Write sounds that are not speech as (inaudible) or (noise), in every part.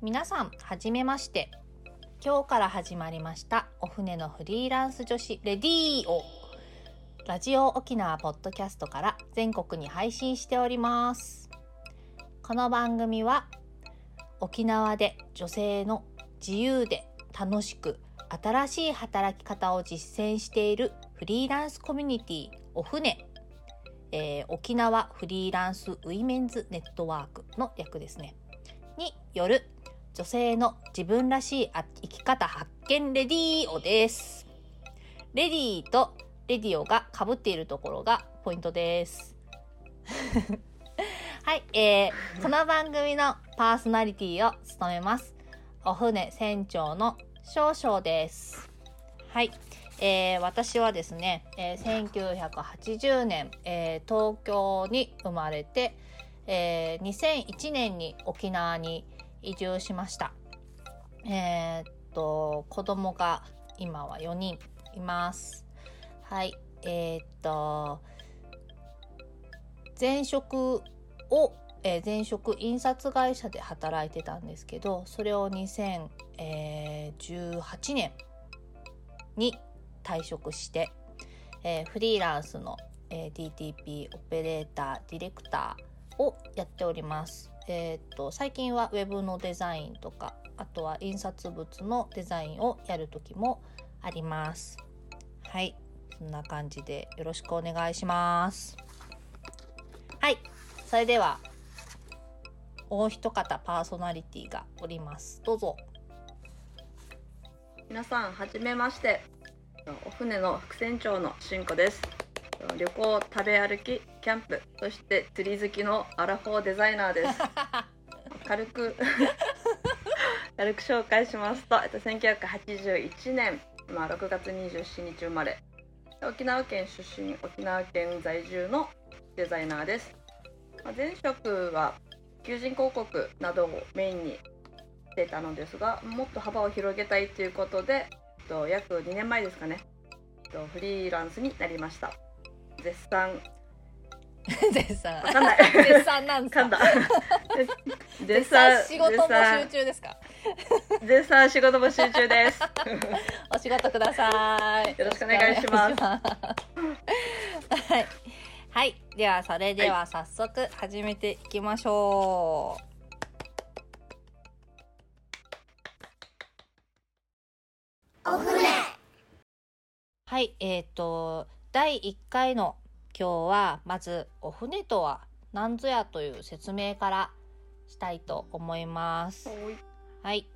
皆さん、はじめまして。今日から始まりました、お船のフリーランス女子レディーを、ラジオ沖縄ポッドキャストから全国に配信しております。この番組は、沖縄で女性の自由で楽しく新しい働き方を実践しているフリーランスコミュニティお船、えー沖縄フリーランスウィメンズネットワークの略ですねによる女性の自分らしい生き方発見レディオです。レディーとレディオが被っているところがポイントです。(laughs) はい、えー、この番組のパーソナリティを務めます。お船船長の少々です。はい、えー私はですね、えー1980年、えー東京に生まれて、えー2001年に沖縄に移住しました。えーっと子供が今は4人います。はい、えーっと前職を、えー前職印刷会社で働いてたんですけどそれを2018年に退職して、えーフリーランスの、えー DTP オペレーターディレクターをやっております。えーっと最近はウェブのデザインとかあとは印刷物のデザインをやる時もあります。はいそんな感じでよろしくお願いします。はいそれではもう一方パーソナリティがおります。どうぞ。皆さんはじめましてお船の副船長のしんこです旅行食べ歩きキャンプそして釣り好きのアラフォーデザイナーです。(laughs) 軽く (laughs) 軽く紹介しますと、えっと、1981年、まあ、6月27日生まれ沖縄県出身沖縄県在住のデザイナーです、まあ前職は求人広告などをメインにしてたのですがもっと幅を広げたいということで、えっと、約2年前ですかね、えっと、フリーランスになりました絶賛。(laughs) 絶賛。わかんない。(laughs) 絶賛なんですか？噛んだ (laughs) 絶絶賛仕事絶募賛集中ですか？絶賛。仕事募集中です。お仕事ください。よろしくお願いします。よろしくお願いします。はい、はい、ではそれでは早速始めていきましょう、はい。えっ、と第1回の今日はまずお船とは何ぞやという説明からしたいと思います。はい。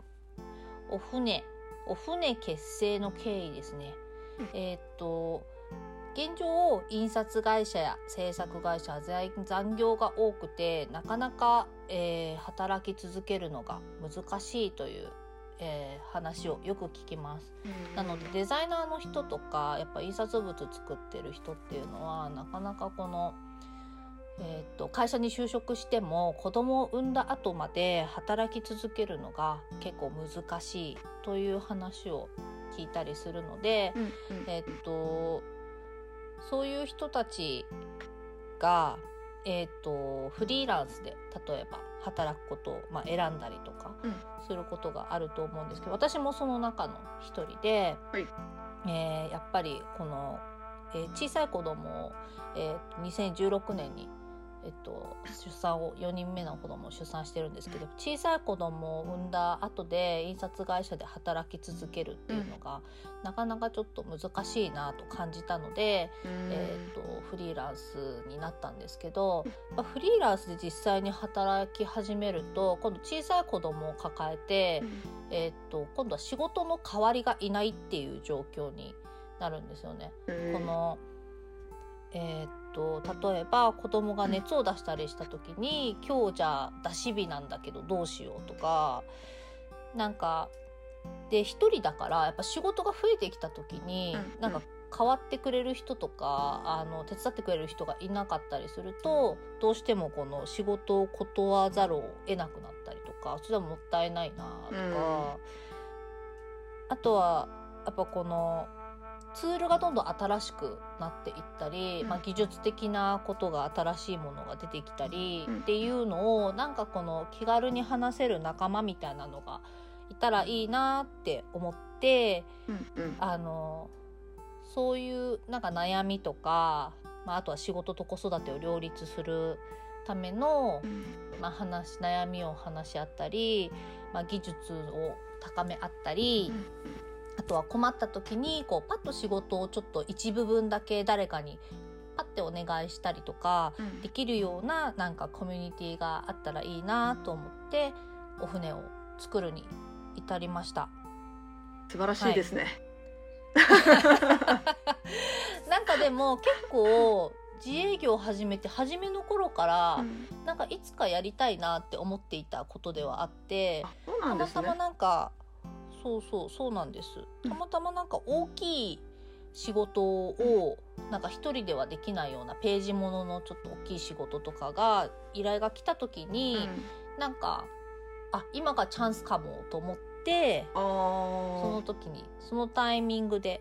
お船、お船結成の経緯ですね。うんえーっと、現状、印刷会社や制作会社は在残業が多くて、なかなか、えー働き続けるのが難しいという、えー話をよく聞きます。なのでデザイナーの人とかやっぱ印刷物作ってる人っていうのはなかなかこの、えー、と会社に就職しても子供を産んだ後まで働き続けるのが結構難しいという話を聞いたりするので、うんうんえっとそういう人たちが、えっとフリーランスで例えば働くことを、まあ、選んだりとかうん。することがあると思うんですけど私もその中の一人で、はい。えーやっぱりこの、えー小さい子供を、えー2016年に、えっと、出産を4人目の子供を出産してるんですけど小さい子供を産んだ後で印刷会社で働き続けるっていうのが、なかなかちょっと難しいなと感じたので、えー、とフリーランスになったんですけど、まあフリーランスで実際に働き始めると今度小さい子供を抱えて、えー、と今度は仕事の代わりがいないっていう状況になるんですよね。このえーっと例えば子供が熱を出したりした時に「今日じゃあ出し日なんだけどどうしよう」とかなんかで一人だからやっぱ仕事が増えてきた時に、うんなんか代わってくれる人とかあの手伝ってくれる人がいなかったりするとどうしてもこの仕事を断わざるを得なくなったりとかそれはもったいないなとか、あとはやっぱこのツールがどんどん新しくなっていったり、うん。まあ、技術的なことが新しいものが出てきたり、うん。っていうのをなんかこの気軽に話せる仲間みたいなのがいたらいいなって思ってあのそういうなんか悩みとか、まあ、あとは仕事と子育てを両立するためのう、ん。まあ、話悩みを話し合ったり、まあ、技術を高め合ったり、あとは困った時にこうパッと仕事をちょっと一部分だけ誰かにパッてお願いしたりとかうんできるようななんかコミュニティがあったらいいなと思ってお船を作るに至りました。素晴らしいですね。(laughs) なんかでも結構自営業を始めて初めの頃から、うんなんかいつかやりたいなって思っていたことではあってたまたま。なんかそうそうそうなんです。うん。たまたまなんか大きい仕事をなんか一人ではできないようなページもののちょっと大きい仕事とかが依頼が来た時に、なんかあ今がチャンスかもと思ってそのあ時にそのタイミングで、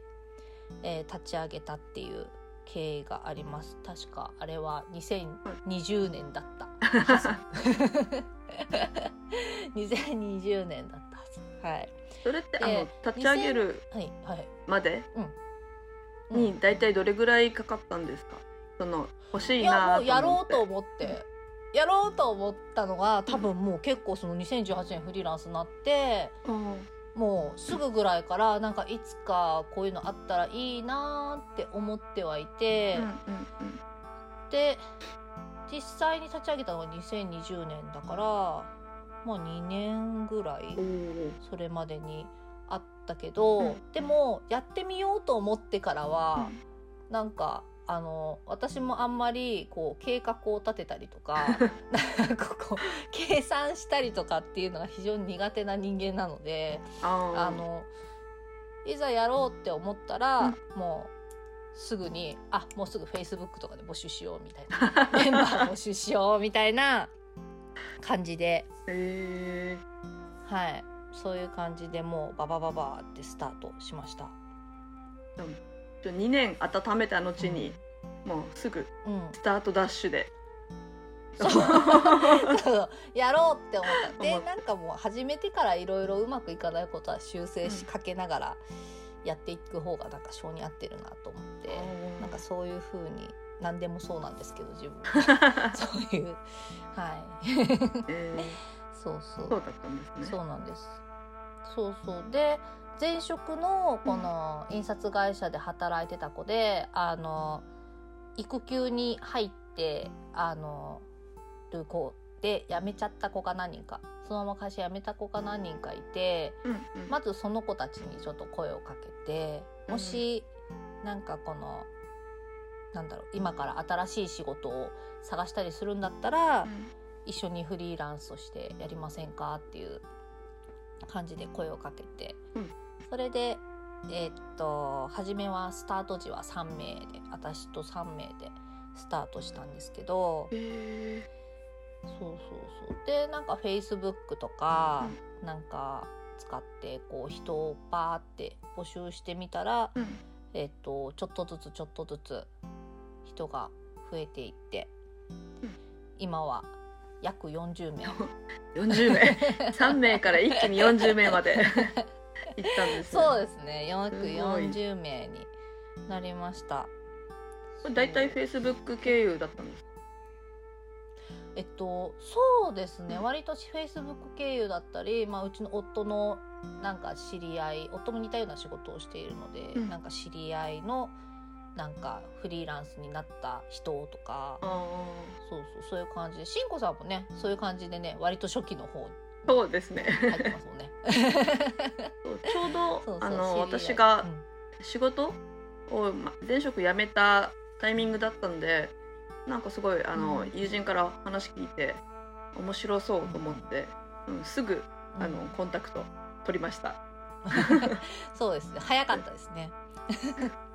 えー立ち上げたっていう経緯があります。確かあれは2020年だった。はず2020年だった。はい (laughs) それってあでの立ち上げるまで？うん。に大体どれぐらいかかったんですか？その欲しいなもうやろうと思思って、やろうと思ったのが多分もう結構その2018年フリーランスになって。うん。もうすぐぐらいからなんかいつかこういうのあったらいいなって思ってはいて、で実際に立ち上げたのが2020年だからまあ2年ぐらいうん。それまでにあったけど、うん。でもやってみようと思ってからおは、なんかあの私もあんまりこう計画を立てたりとか (laughs) なんかこう計算したりとかっていうのが非常に苦手な人間なのであのいざやろうって思ったら、うん。もうすぐにあもうすぐフェイスブックとかで募集しようみたいな (laughs) メンバー募集しようみたいな感じで。へえはい。そういう感じでもうババババーってスタートしました。じゃあ2年温めた後に、もうすぐうん、スタートダッシュで。そう。(laughs) そう。やろうって思った。でなんかもう始めてからいろいろうまくいかないことは修正しうん。かけながらやっていく方がなんか性に合ってるなと思って。なんかそういう風に何でもそうなんですけど自分。は (laughs) そういう。はい。えそうそう。ー、そうだったんですね。そうなんです。そうそう。で前職のこの印刷会社で働いてた子で、あの育休に入ってあのる子で辞めちゃった子が何人かそのまま会社辞めた子が何人かいてうんうん。まずその子たちにちょっと声をかけてもしなんかこのなんだろう今から新しい仕事を探したりするんだったら、一緒にフリーランスとしてやりませんかっていう感じで声をかけて、うん。それでえーっと初めはスタート時は3名で私と3名でスタートしたんですけどうん、へそうそうそう。でなんかフェイスブックとか、なんか使ってこう人をバーって募集してみたら、ーうん。えーっとちょっとずつちょっとずつ人が増えていって、うん。今は約40名。(laughs) 40名。(laughs) 3名から一気に40名まで。行ったんです、ね、そうですね。約すごい40名になりました。これ大体フェイスブック経由だったんですえっとそうですね。うん。割とフェイスブック経由だったり、まあ、うちの夫のなんか知り合い夫も似たような仕事をしているので、うん。なんか知り合いのなんかフリーランスになった人とかあそうそうそういう感じでしんこさんもねそういう感じでね割と初期の方そうですね。入ってますもんね。(laughs) ちょうどあの私がうん。仕事をま前職辞めたタイミングだったんでなんかすごいあの、うん。友人から話聞いて面白そうと思って、うん、すぐあの、うん。コンタクト取りました。(laughs) そうですね。早かったですね (laughs)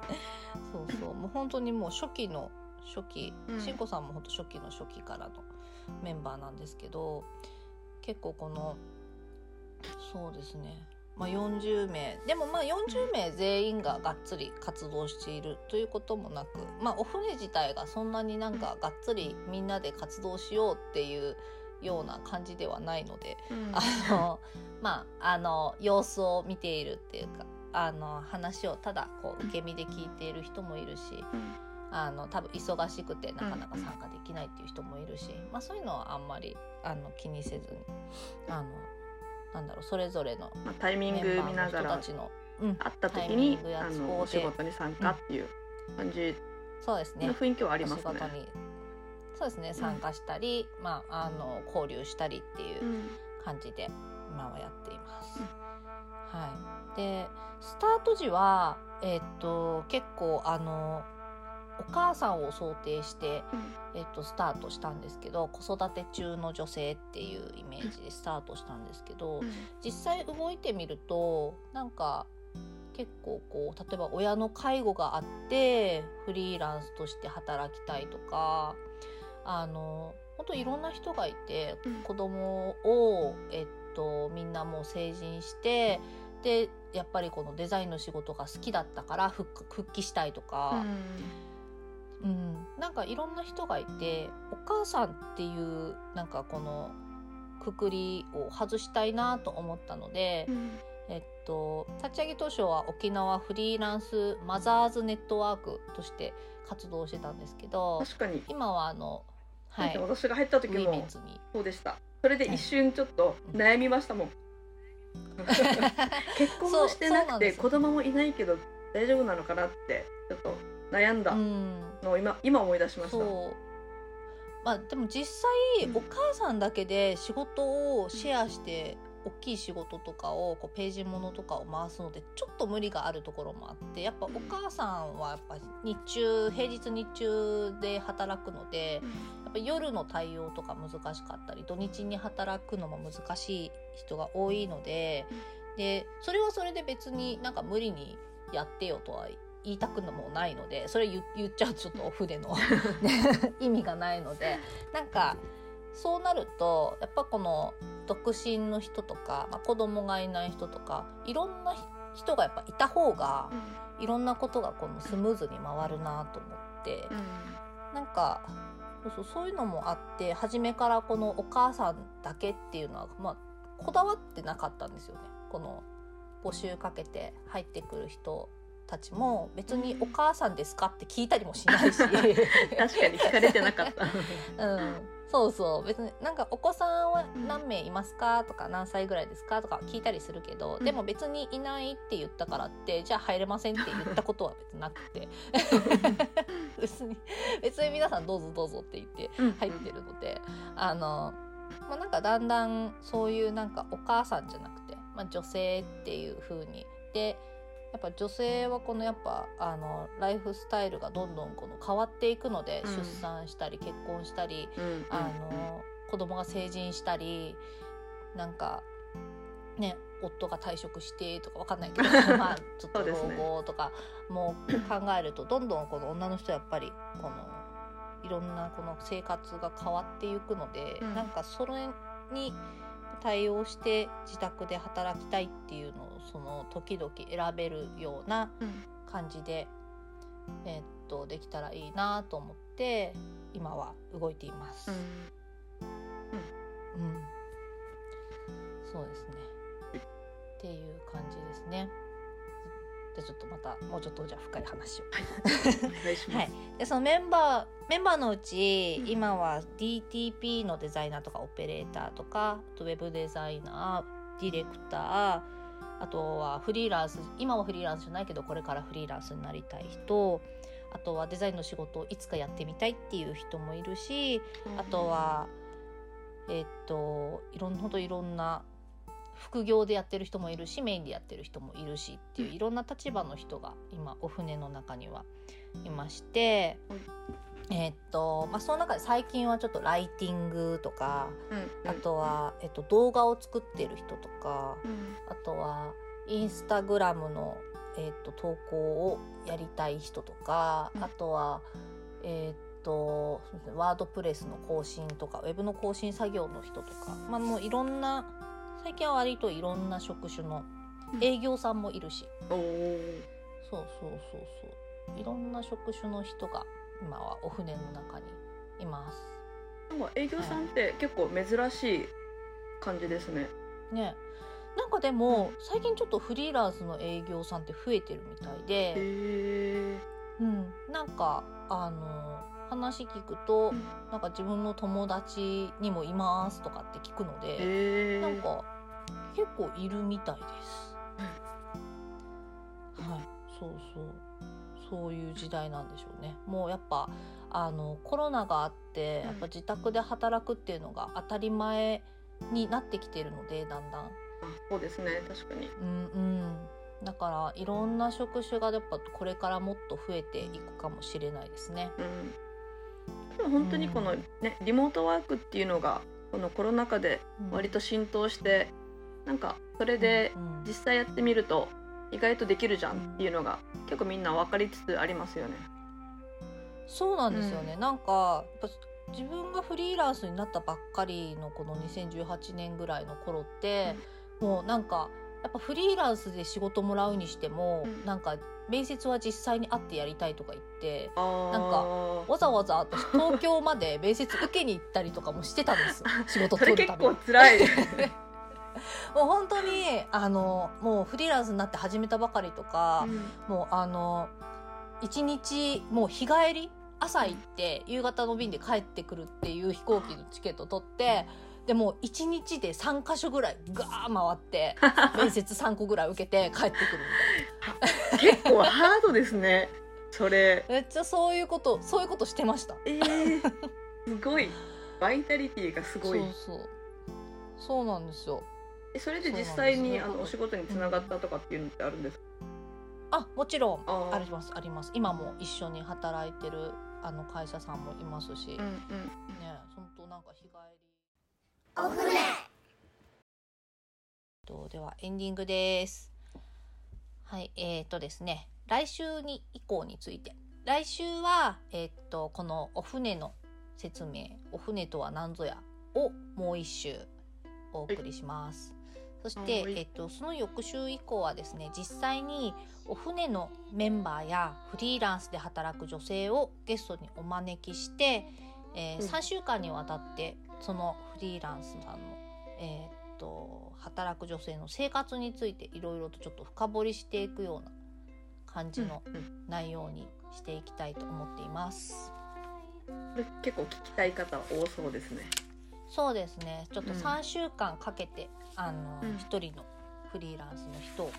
そうそう。もう本当にもう初期の初期、うん。しんこさんも本当初期の初期からのメンバーなんですけど結構このそうですね。まあ、40名。でもまあ40名全員ががっつり活動しているということもなく、まあ、お船自体がそんなになんかがっつりみんなで活動しようっていうような感じではないので、うん。あのまああの様子を見ているっていうかあの話をただこう受け身で聞いている人もいるし。うんあの多分忙しくてなかなか参加できないっていう人もいるし、まあ、そういうのはあんまりあの気にせずにあのなんだろうそれぞれのまあ、タイミンメグ見ながらたちの、うん、会った時にあのお仕事に参加っていう感じそうですねの雰囲気はありおますね。そうですね参加したり、まあ、あの交流したりっていううん感じで今はやっています。うんはい、でスタート時は、えっと結構あのお母さんを想定して、えっとスタートしたんですけど子育て中の女性っていうイメージでスタートしたんですけど、うん。実際動いてみるとなんか結構こう例えば親の介護があってフリーランスとして働きたいとかあの本当いろんな人がいて、うん。子供をえっとみんなもう成人してでやっぱりこのデザインの仕事が好きだったから復復帰したいとか。うん、なんかいろんな人がいてお母さんっていうなんかこのくくりを外したいなと思ったので、うん。えっと、立ち上げ当初は沖縄フリーランスマザーズネットワークとして活動してたんですけど確かに、今はあの、はい、ウ私が入った時もそうでした。それで一瞬ちょっと悩みましたもん。(laughs) 結婚もしてなくて子供もいないけど大丈夫なのかなってちょっと悩んだうん。のを今今思い出しました。まあでも実際うん。お母さんだけで仕事をシェアして大きい仕事とかをこうページものとかを回すのでちょっと無理があるところもあってやっぱお母さんはやっぱ日中平日日中で働くのでやっぱ夜の対応とか難しかったり土日に働くのも難しい人が多いのででそれはそれで別になんか無理にやってよとは言いたくのもないのでそれ言言っちゃうとちょっとお筆の (laughs) ね意味がないのでなんかそうなるとやっぱこの独身の人とか、まあ、子供がいない人とかいろんな人がやっぱいた方がいろんなことがこのスムーズに回るなと思って。なんかそうそうそういうのもあって初めからこのお母さんだけっていうのは、まあ、こだわってなかったんですよね。この募集かけて入ってくる人たちも別に「お母さんですか?」って聞いたりもしないし、(laughs) 確かに聞かれてなかった。(laughs) うん、そうそう別になんか「お子さんは何名いますか?」とか「何歳ぐらいですか?」とか聞いたりするけど、うんでも別にいないって言ったからってじゃあ入れませんって言ったことは別になくて (laughs) 別に別に皆さんどうぞどうぞって言って入ってるので、あの、まあ、なんかだんだんそういうなんかお母さんじゃなくて、まあ、女性っていう風にでやっぱ女性はこのやっぱあのライフスタイルがどんどんこの変わっていくので、うん。出産したり結婚したり、うん。あの子供が成人したりなんかね夫が退職してとかわかんないけど (laughs) まあちょっと老後とかも考えるとどんどんこの女の人はやっぱりこのいろんなこの生活が変わっていくので、うん。なんかそれに対応して自宅で働きたいっていうのをその時々選べるようなうん感じで、えーっとできたらいいなと思って今は動いています。うんうん、そうですね。っていう感じですね。じゃあちょっとまたもうちょっとじゃあ深い話を。お願いします。でそのメンバーメンバーのうち、うん今は DTP のデザイナーとかオペレーターとかウェブデザイナーディレクターあとはフリーランス今はフリーランスじゃないけどこれからフリーランスになりたい人あとはデザインの仕事をいつかやってみたいっていう人もいるしあとはえっといろんほんといろんな副業でやってる人もいるしメインでやってる人もいるしっていういろんな立場の人が今お船の中にはいまして、えっとまあその中で最近はちょっとライティングとかうん。あとは、えっと、動画を作ってる人とかうん。あとはインスタグラムの、えっと、投稿をやりたい人とか、うん。あとはえっとそうですねワードプレスの更新とかウェブの更新作業の人とか、まあ、もういろんな最近は割といろんな職種の営業さんもいるし、おお。そうそうそうそう。いろんな職種の人が今はお船の中にいます。なんか営業さんって結構珍しい感じですね。ね。なんかでも最近ちょっとフリーランスの営業さんって増えてるみたいへで、え。うん、なんかあの話聞くと、うん。なんか自分の友達にもいますとかって聞くので。なんか結構いるみたいです。はい、そうそうそういう時代なんでしょうね。もうやっぱあのコロナがあってうんやっぱ自宅で働くっていうのが当たり前になってきてるのでだんだん。あそうですね。確かに。うんうん。だからいろんな職種がやっぱこれからもっと増えていくかもしれないですね。うん。本当にこのね、リモートワークっていうのがこのコロナ禍で割と浸透して、なんかそれでうんうん。実際やってみると意外とできるじゃんっていうのが結構みんな分かりつつありますよね。そうなんですよね、なんかやっぱ自分がフリーランスになったばっかりのこの2018年ぐらいの頃って、もうなんかやっぱフリーランスで仕事もらうにしても、うん。なんか面接は実際に会ってやりたいとか言ってなんかわざわざ私 (laughs) 東京まで面接受けに行ったりとかもしてたんです。よ仕事取るために。構。辛い。(laughs) (laughs) もう本当にあのもうフリーランスになって始めたばかりとか、もうあの一日もう日帰り朝行って夕方の便で帰ってくるっていう飛行機のチケット取ってでもう一日で3か所ぐらいガー回って (laughs) 面接3個ぐらい受けて帰ってくるみ (laughs) 結構ハードですね。それ。たいなめっちゃそういうことそういうことしてましたえー、すごい。バイタリティがすごい。そうそうそうなんですよえそれで実際に、ねあのお仕事につながったとかっていうのってあるんですか？あもちろんありますあります今も一緒に働いてるあの会社さんもいますし、うんうん。ね本当なんか日帰りお船とではエンディングです。はい、えっ、とですね、来週に以降について。来週は、えっ、と、このお船の説明、お船とは何ぞやをもう一週お送りします。そして、はいえっ、と、その翌週以降はですね、実際にお船のメンバーやフリーランスで働く女性をゲストにお招きして、えーうん3週間にわたってそのフリーランスさんの、えーっと働く女性の生活についていろいろとちょっと深掘りしていくような感じの内容にしていきたいと思っています。結構聞きたい方多そうですね。そうですね。ちょっとうん。3週間かけて、あのうん。一人のフリーランスの人を、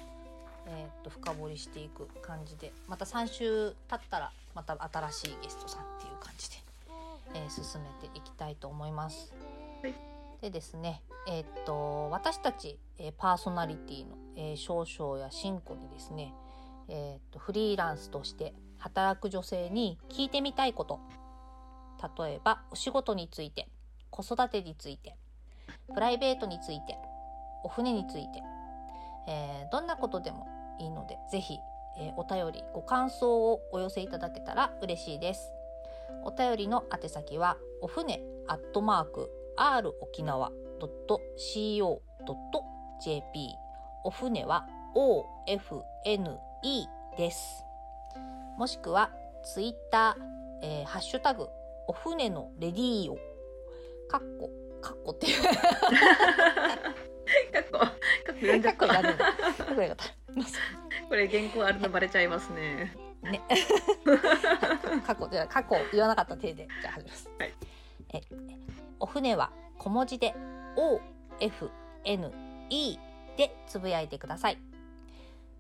えーっと深掘りしていく感じでまた3週経ったらまた新しいゲストさんっていう感じで、えー進めていきたいと思います。はい。でですねえーっと私たち、えーパーソナリティの、えー少々や進行にですね、えーっとフリーランスとして働く女性に聞いてみたいこと。例えばお仕事について子育てについてプライベートについてお船について、えーどんなことでもいいのでぜひ、えーお便りご感想をお寄せいただけたら嬉しいです。お便りの宛先はお船アットマーク r 沖縄 .co.jp お船は OFNE です。もしくはツイッター、えーハッシュタグお船のレディーをかっこかっこっていうかっこ、かっこ読んじゃったかっこいらねえなかったこれ原稿あるのバレちゃいますね。ね。過去じゃあ過去言わなかった体でじゃあ始めます。はいえお船は小文字で O F N E でつぶやいてください。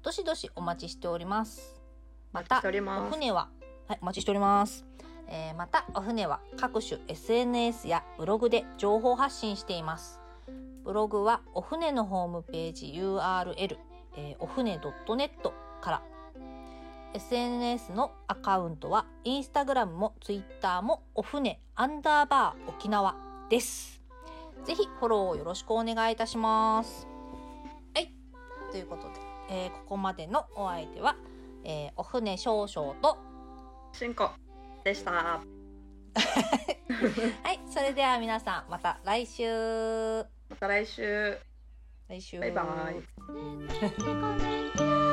どしどしお待ちしております。またお船ははいお待ちしております。えーまたお船は各種 SNS やブログで情報発信しています。ブログはお船のホームページ URL、えーお船 .net から SNS のアカウントはインスタグラムもツイッターもお船アンダーバー沖縄です。ぜひフォローをよろしくお願いいたします。はい。ということで、えーここまでのお相手は、えーお船少々と、しんこでした。はい。それでは皆さんまた来週。また来週。来週バイバイ